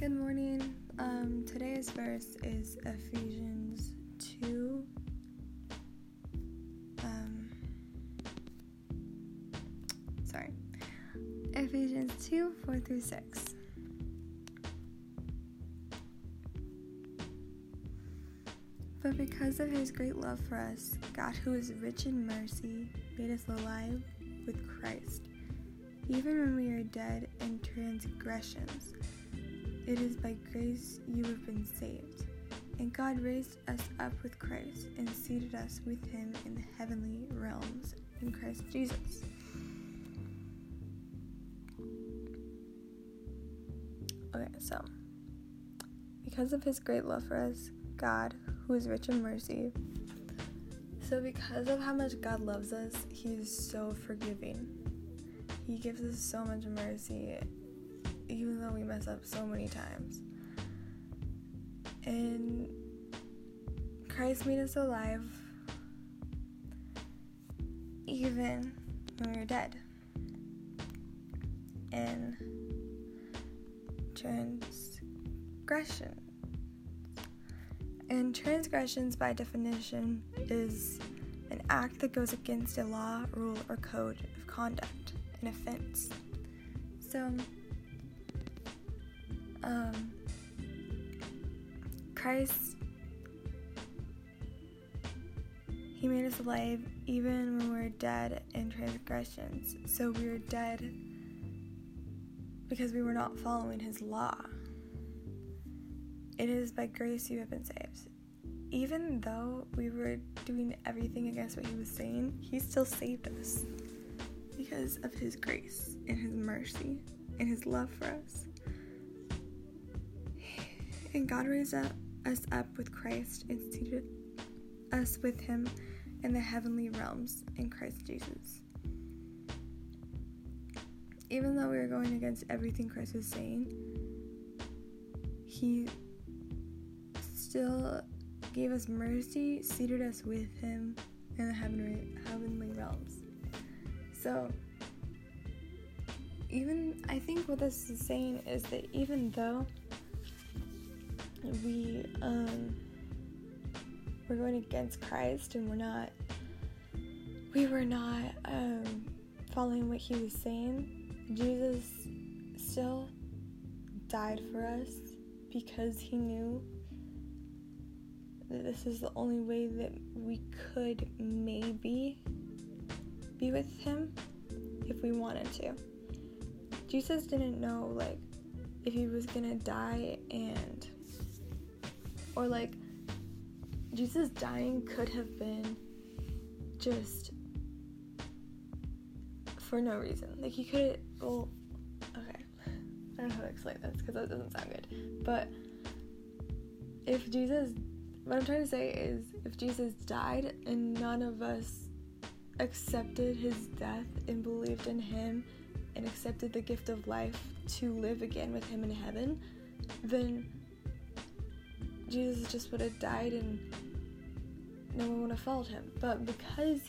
Good morning. Um, today's verse is Ephesians 2. Um, sorry. Ephesians 2 4 through 6. But because of his great love for us, God, who is rich in mercy, made us alive with Christ, even when we are dead in transgressions. It is by grace you have been saved. And God raised us up with Christ and seated us with him in the heavenly realms in Christ Jesus. Okay, so because of his great love for us, God, who is rich in mercy, so because of how much God loves us, he is so forgiving. He gives us so much mercy even though we mess up so many times. And Christ made us alive even when we were dead. And transgression. And transgressions, by definition, is an act that goes against a law, rule, or code of conduct, an offense. So, um, Christ, He made us alive even when we were dead in transgressions. So we were dead because we were not following His law. It is by grace you have been saved. Even though we were doing everything against what He was saying, He still saved us because of His grace and His mercy and His love for us. And God raised up, us up with Christ and seated us with him in the heavenly realms in Christ Jesus. Even though we were going against everything Christ was saying, he still gave us mercy, seated us with him in the heavenly, heavenly realms. So, even I think what this is saying is that even though we um we're going against Christ and we're not we were not um following what he was saying. Jesus still died for us because he knew that this is the only way that we could maybe be with him if we wanted to. Jesus didn't know like if he was gonna die and or like Jesus dying could have been just for no reason. Like he could well okay. I don't know how to explain this because that doesn't sound good. But if Jesus what I'm trying to say is if Jesus died and none of us accepted his death and believed in him and accepted the gift of life to live again with him in heaven, then Jesus just would have died and no one would have followed him. But because